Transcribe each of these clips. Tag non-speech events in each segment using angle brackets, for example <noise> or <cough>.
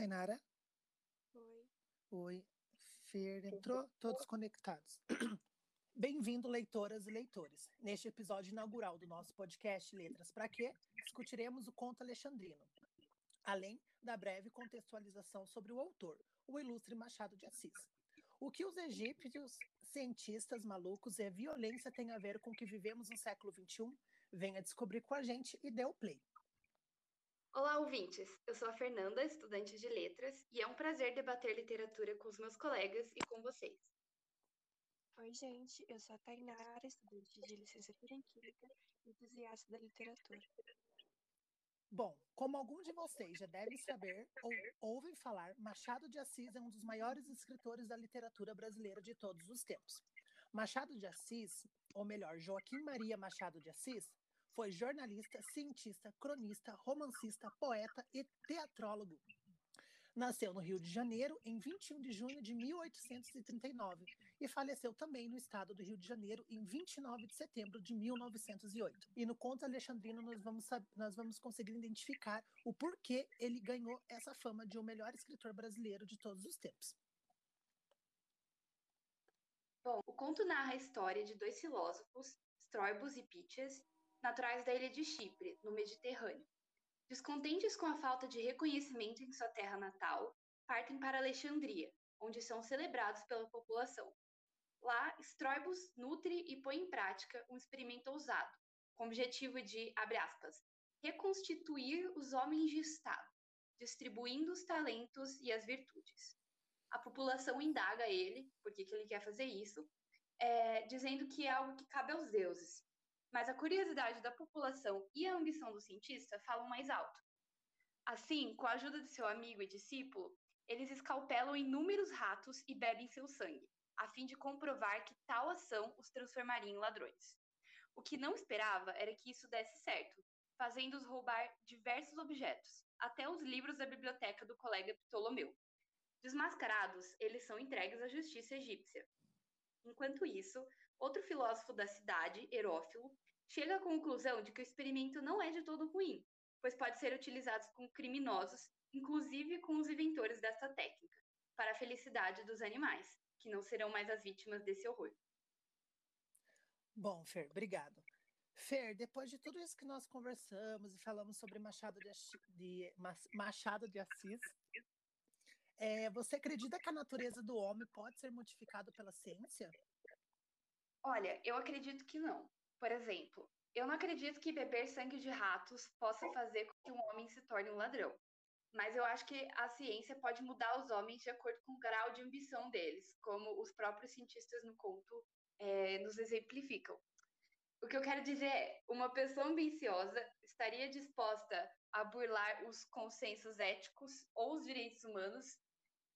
Tainara? Oi. Oi. Fer entrou, todos conectados. <clears throat> Bem-vindo, leitoras e leitores. Neste episódio inaugural do nosso podcast Letras para Quê, discutiremos o conto alexandrino, além da breve contextualização sobre o autor, o ilustre Machado de Assis. O que os egípcios cientistas malucos e a violência têm a ver com o que vivemos no século XXI? Venha descobrir com a gente e dê o play. Olá, ouvintes! Eu sou a Fernanda, estudante de letras, e é um prazer debater literatura com os meus colegas e com vocês. Oi, gente, eu sou a Tainara, estudante de licenciatura em Química e entusiasta da literatura. Bom, como algum de vocês já devem saber ou ouvem falar, Machado de Assis é um dos maiores escritores da literatura brasileira de todos os tempos. Machado de Assis, ou melhor, Joaquim Maria Machado de Assis, foi jornalista, cientista, cronista, romancista, poeta e teatrólogo. Nasceu no Rio de Janeiro em 21 de junho de 1839 e faleceu também no estado do Rio de Janeiro em 29 de setembro de 1908. E no conto alexandrino nós vamos, nós vamos conseguir identificar o porquê ele ganhou essa fama de o melhor escritor brasileiro de todos os tempos. Bom, o conto narra a história de dois filósofos, Stroibus e Pítias, naturais da ilha de Chipre, no Mediterrâneo. Descontentes com a falta de reconhecimento em sua terra natal, partem para Alexandria, onde são celebrados pela população. Lá, Stroibus nutre e põe em prática um experimento ousado, com o objetivo de, abre aspas, reconstituir os homens de Estado, distribuindo os talentos e as virtudes. A população indaga ele, por que, ele quer fazer isso, é, dizendo que é algo que cabe aos deuses, mas a curiosidade da população e a ambição do cientista falam mais alto. Assim, com a ajuda de seu amigo e discípulo, eles escalpelam inúmeros ratos e bebem seu sangue, a fim de comprovar que tal ação os transformaria em ladrões. O que não esperava era que isso desse certo, fazendo-os roubar diversos objetos, até os livros da biblioteca do colega Ptolomeu. Desmascarados, eles são entregues à justiça egípcia, Enquanto isso, outro filósofo da cidade, Herófilo, chega à conclusão de que o experimento não é de todo ruim, pois pode ser utilizado com criminosos, inclusive com os inventores dessa técnica, para a felicidade dos animais, que não serão mais as vítimas desse horror. Bom, Fer, obrigado. Fer, depois de tudo isso que nós conversamos e falamos sobre Machado de, de, Machado de Assis, é, você acredita que a natureza do homem pode ser modificada pela ciência? Olha, eu acredito que não. Por exemplo, eu não acredito que beber sangue de ratos possa fazer com que um homem se torne um ladrão. Mas eu acho que a ciência pode mudar os homens de acordo com o grau de ambição deles, como os próprios cientistas no conto é, nos exemplificam. O que eu quero dizer é, uma pessoa ambiciosa estaria disposta a burlar os consensos éticos ou os direitos humanos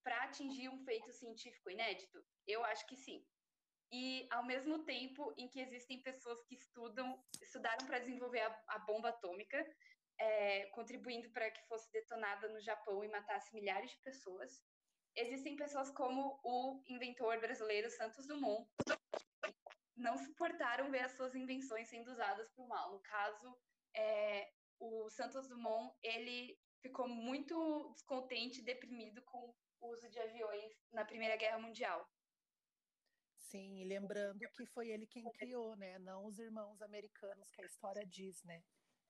para atingir um feito científico inédito? Eu acho que sim. E ao mesmo tempo em que existem pessoas que estudam, estudaram para desenvolver a, a, bomba atômica, é, contribuindo para que fosse detonada no Japão e matasse milhares de pessoas, existem pessoas como o inventor brasileiro Santos Dumont, que não suportaram ver as suas invenções sendo usadas para o mal. No caso, é, o Santos Dumont ele ficou muito descontente deprimido com uso de aviões na Primeira Guerra Mundial. Sim, e lembrando que foi ele quem criou, né? Não os irmãos americanos que a história diz, né?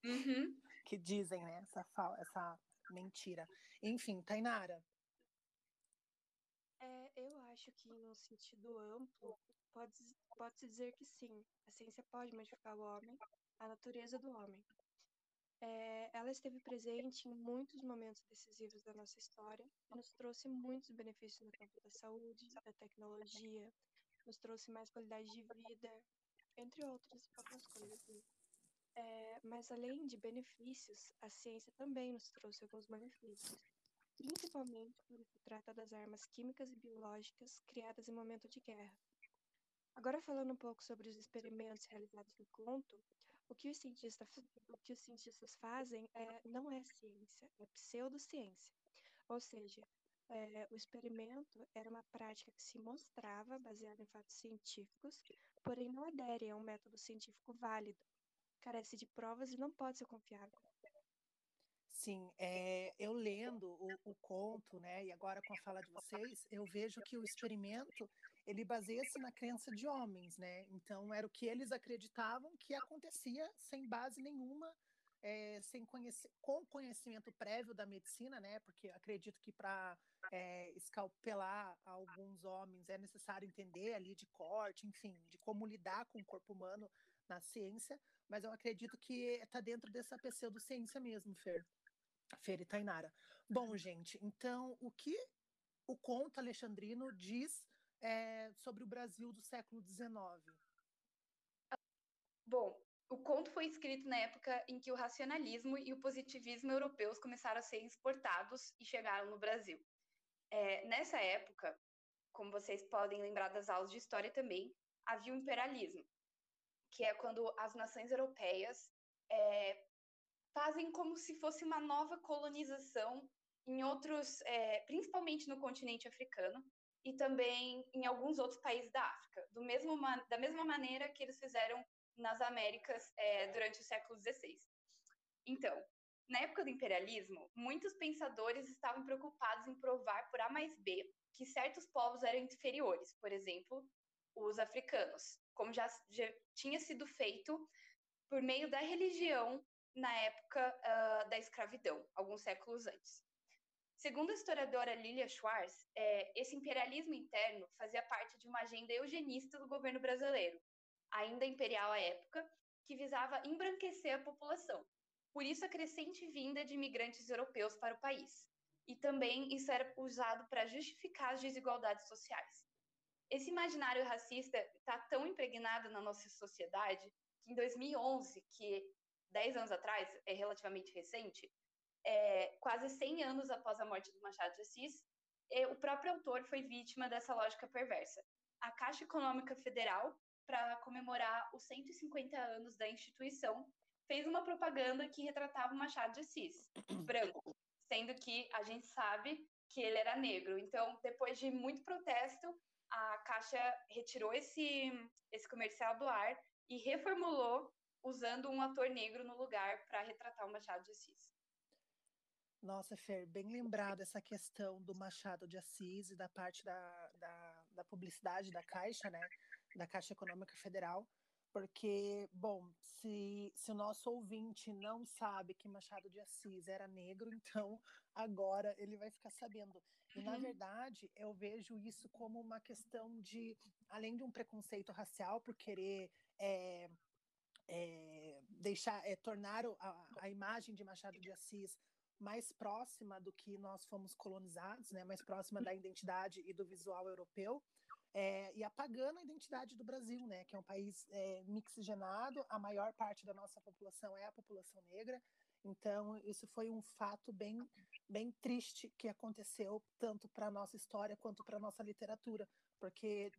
Uhum. Que dizem, né? Essa, essa mentira. Enfim, Tainara. É, eu acho que, no sentido amplo, pode-se pode dizer que sim, a ciência pode modificar o homem, a natureza do homem. É, ela esteve presente em muitos momentos decisivos da nossa história e nos trouxe muitos benefícios no campo da saúde, da tecnologia, nos trouxe mais qualidade de vida, entre outras coisas. Né? É, mas além de benefícios, a ciência também nos trouxe alguns malefícios, principalmente quando se trata das armas químicas e biológicas criadas em momento de guerra. Agora falando um pouco sobre os experimentos realizados no conto, o que os cientistas, o que os cientistas fazem é, não é ciência, é pseudociência. Ou seja, é, o experimento era uma prática que se mostrava baseada em fatos científicos, porém não adere a um método científico válido, carece de provas e não pode ser confiável. Sim, é, eu lendo o, o, conto, né, e agora com a fala de vocês, eu vejo que o experimento ele baseia-se na crença de homens, né? Então era o que eles acreditavam que acontecia sem base nenhuma, é, sem conhecer, com conhecimento prévio da medicina, né? Porque acredito que para é, escalpelar alguns homens é necessário entender ali de corte, enfim, de como lidar com o corpo humano na ciência, mas eu acredito que está dentro dessa pseudociência mesmo, Fer. Fer e Tainara. Bom, gente, então o que o conto alexandrino diz é, sobre o Brasil do século XIX? Bom, o conto foi escrito na época em que o racionalismo e o positivismo europeus começaram a ser exportados e chegaram no Brasil. É, nessa época, como vocês podem lembrar das aulas de história também, havia o imperialismo, que é quando as nações europeias é, fazem como se fosse uma nova colonização em outros, é, principalmente no continente africano e também em alguns outros países da África, mesmo, da mesma maneira que eles fizeram nas Américas é, durante o século XVI. Então, na época do imperialismo, muitos pensadores estavam preocupados em provar por A mais B que certos povos eram inferiores, por exemplo, os africanos, como já, já tinha sido feito por meio da religião na época uh, da escravidão, alguns séculos antes. Segundo a historiadora Lilia Schwartz, é, esse imperialismo interno fazia parte de uma agenda eugenista do governo brasileiro, ainda imperial à época, que visava embranquecer a população. Por isso, a crescente vinda de imigrantes europeus para o país. E também isso era usado para justificar as desigualdades sociais. Esse imaginário racista está tão impregnado na nossa sociedade que em 2011, que 10 anos atrás, é relativamente recente, é, quase 100 anos após a morte do Machado de Assis, é, o próprio autor foi vítima dessa lógica perversa. A Caixa Econômica Federal, para comemorar os 150 anos da instituição, fez uma propaganda que retratava o Machado de Assis, <clears throat> branco, sendo que a gente sabe que ele era negro. Então, depois de muito protesto, a Caixa retirou esse, esse comercial do ar e reformulou usando um ator negro no lugar para retratar o Machado de Assis. Nossa, Fer, bem lembrado essa questão do Machado de Assis e da parte da, da, da, publicidade da Caixa, né? Da Caixa Econômica Federal, porque, bom, se, se o nosso ouvinte não sabe que Machado de Assis era negro, então agora ele vai ficar sabendo. E, na uhum. verdade, eu vejo isso como uma questão de, além de um preconceito racial por querer é, é, deixar, é, tornar a, a, imagem de Machado de Assis mais próxima do que nós fomos colonizados, né, mais próxima da identidade e do visual europeu, é, e apagando a identidade do Brasil, né, que é um país é, mixigenado, a maior parte da nossa população é a população negra, então isso foi um fato bem, bem triste que aconteceu tanto para a nossa história quanto para a nossa literatura, porque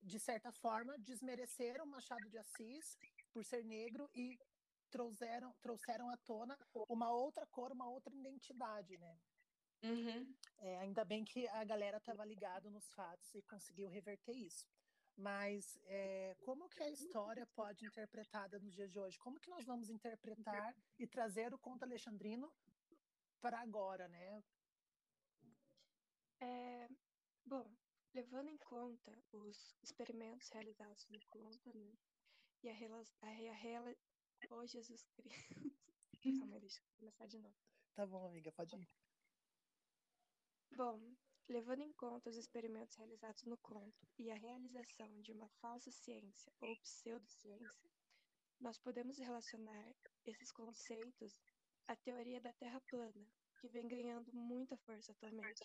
de certa forma desmereceram Machado de Assis por ser negro e trouxeram, trouxeram à tona uma outra cor, uma outra identidade, né? Uhum. É, ainda bem que a galera estava ligado nos fatos e conseguiu reverter isso. Mas é, como que a história pode ser interpretada nos dias de hoje? Como que nós vamos interpretar e trazer o conto alexandrino para agora, né? É, bom, levando em conta os experimentos realizados no conto, né? E a, a, a, a Oh, Jesus Cristo. <laughs> Calma, deixa eu começar de novo. Tá bom, amiga, pode ir. Bom, levando em conta os experimentos realizados no conto e a realização de uma falsa ciência ou pseudociência, nós podemos relacionar esses conceitos à teoria da Terra plana, que vem ganhando muita força atualmente.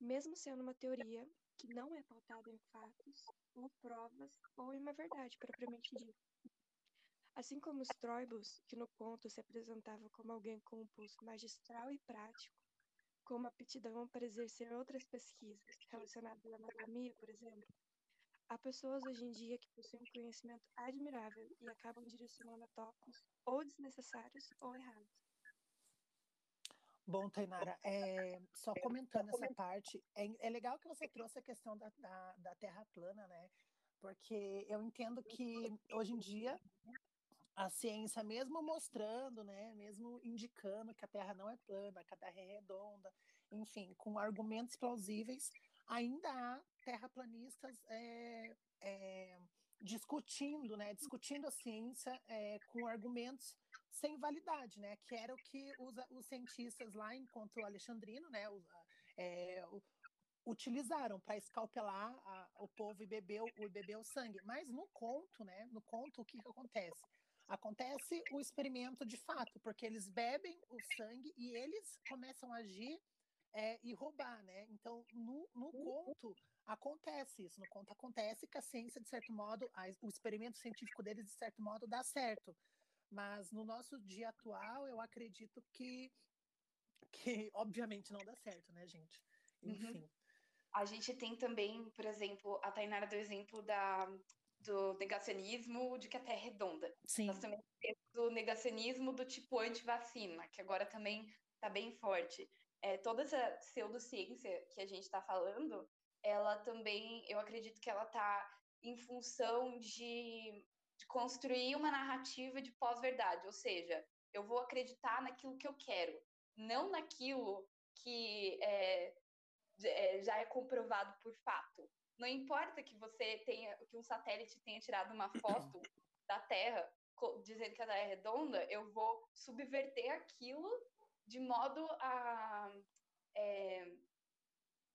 Mesmo sendo uma teoria que não é pautada em fatos, ou provas, ou em uma verdade propriamente dita. Assim como os Troibus, que no conto se apresentava como alguém com um pulso magistral e prático, com uma aptidão para exercer outras pesquisas relacionadas à anatomia, por exemplo, há pessoas hoje em dia que possuem um conhecimento admirável e acabam direcionando a tópicos ou desnecessários ou errados. Bom, Tainara, é, só comentando essa parte, é, é, legal que você trouxe a questão da, da, da Terra plana, né? Porque eu entendo que hoje em dia a ciência, mesmo mostrando, né, mesmo indicando que a Terra não é plana, que a Terra é redonda, enfim, com argumentos plausíveis, ainda há terraplanistas é, é, discutindo, né, discutindo a ciência é, com argumentos sem validade, né, que era o que os, os cientistas lá, enquanto Alexandrino, né, é, utilizaram para escalpelar a, o povo e beber, o, beber o sangue. Mas no conto, né, no conto, o que, que acontece? Acontece o experimento de fato, porque eles bebem o sangue e eles começam a agir é, e roubar, né? Então, no, no conto acontece isso. No conto acontece que a ciência, de certo modo, a, o experimento científico deles, de certo modo, dá certo. Mas no nosso dia atual, eu acredito que, que obviamente não dá certo, né, gente? Uhum. Enfim. Uhum. A gente tem também, por exemplo, a Tainara do exemplo da, do negacionismo de que a Terra é redonda. Sim. Nós também temos o negacionismo do tipo anti-vacina, que agora também está bem forte. É, toda essa pseudociência que a gente está falando, ela também, eu acredito que ela está em função de, de construir uma narrativa de pós-verdade, ou seja, eu vou acreditar naquilo que eu quero, não naquilo que é, é, já é comprovado por fato. Não importa que você tenha, que um satélite tenha tirado uma foto <coughs> da Terra dizendo que a Terra é redonda, eu vou subverter aquilo de modo a é,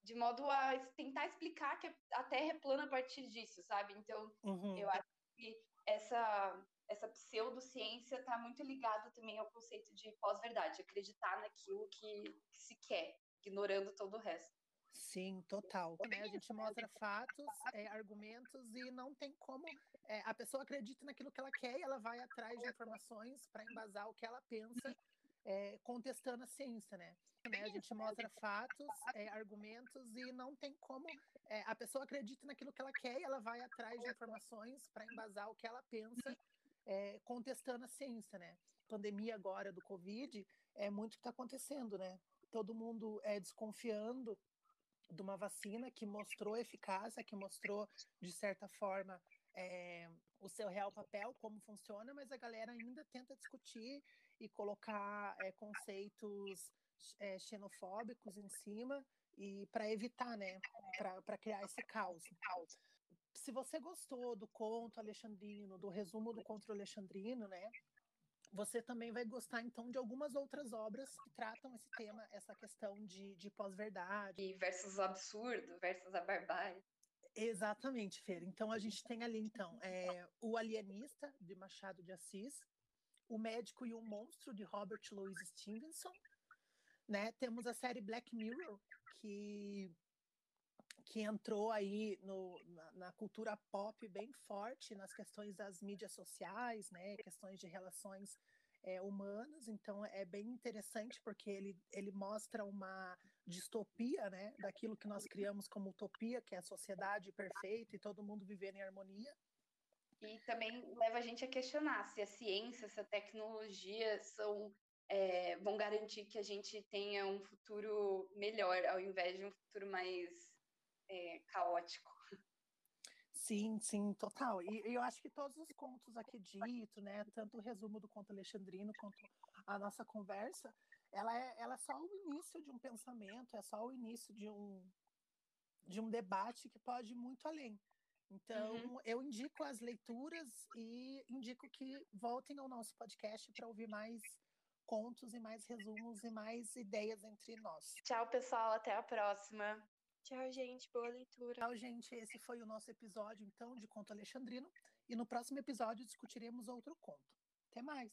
de modo a tentar explicar que a Terra é plana a partir disso, sabe? Então, uhum. eu acho que essa essa pseudociência está muito ligada também ao conceito de pós-verdade, acreditar naquilo que, que se quer, ignorando todo o resto. Sim, total. Né? A gente mostra fatos, é, argumentos e não tem como. É, a pessoa acredita naquilo que ela quer e ela vai atrás de informações para embasar o que ela pensa, é, contestando a ciência, né? né? A gente mostra fatos, é, argumentos e não tem como. É, a pessoa acredita naquilo que ela quer e ela vai atrás de informações para embasar o que ela pensa, é, contestando a ciência, né? Pandemia agora do Covid é muito o que está acontecendo, né? Todo mundo é desconfiando de uma vacina que mostrou eficácia, que mostrou, de certa forma, é, o seu real papel, como funciona, mas a galera ainda tenta discutir e colocar é, conceitos é, xenofóbicos em cima e para evitar, né, para criar esse caos. Se você gostou do conto alexandrino, do resumo do conto alexandrino, né, você também vai gostar, então, de algumas outras obras que tratam esse tema, essa questão de, de pós-verdade. Versus o absurdo, versus a barbárie. Exatamente, Fer. Então, a gente tem ali, então, é, O Alienista, de Machado de Assis, O Médico e o Monstro, de Robert Louis Stevenson, né? Temos a série Black Mirror, que que entrou aí no, na, na, cultura pop bem forte nas questões das mídias sociais, né, questões de relações é, humanas. Então é bem interessante porque ele, ele mostra uma distopia, né, daquilo que nós criamos como utopia, que é a sociedade perfeita e todo mundo vivendo em harmonia. E também leva a gente a questionar se a ciência, se a tecnologia são é, vão garantir que a gente tenha um futuro melhor, ao invés de um futuro mais é, caótico. Sim, sim, total. E, eu acho que todos os contos aqui dito, né, tanto o resumo do conto alexandrino quanto a nossa conversa, ela é, ela é só o início de um pensamento, é só o início de um, de um debate que pode ir muito além. Então, uhum. eu indico as leituras e indico que voltem ao nosso podcast para ouvir mais contos e mais resumos e mais ideias entre nós. Tchau, pessoal. Até a próxima. Tchau, gente. Boa leitura. Tchau, gente. Esse foi o nosso episódio, então, de Conto Alexandrino. E no próximo episódio discutiremos outro conto. Até mais.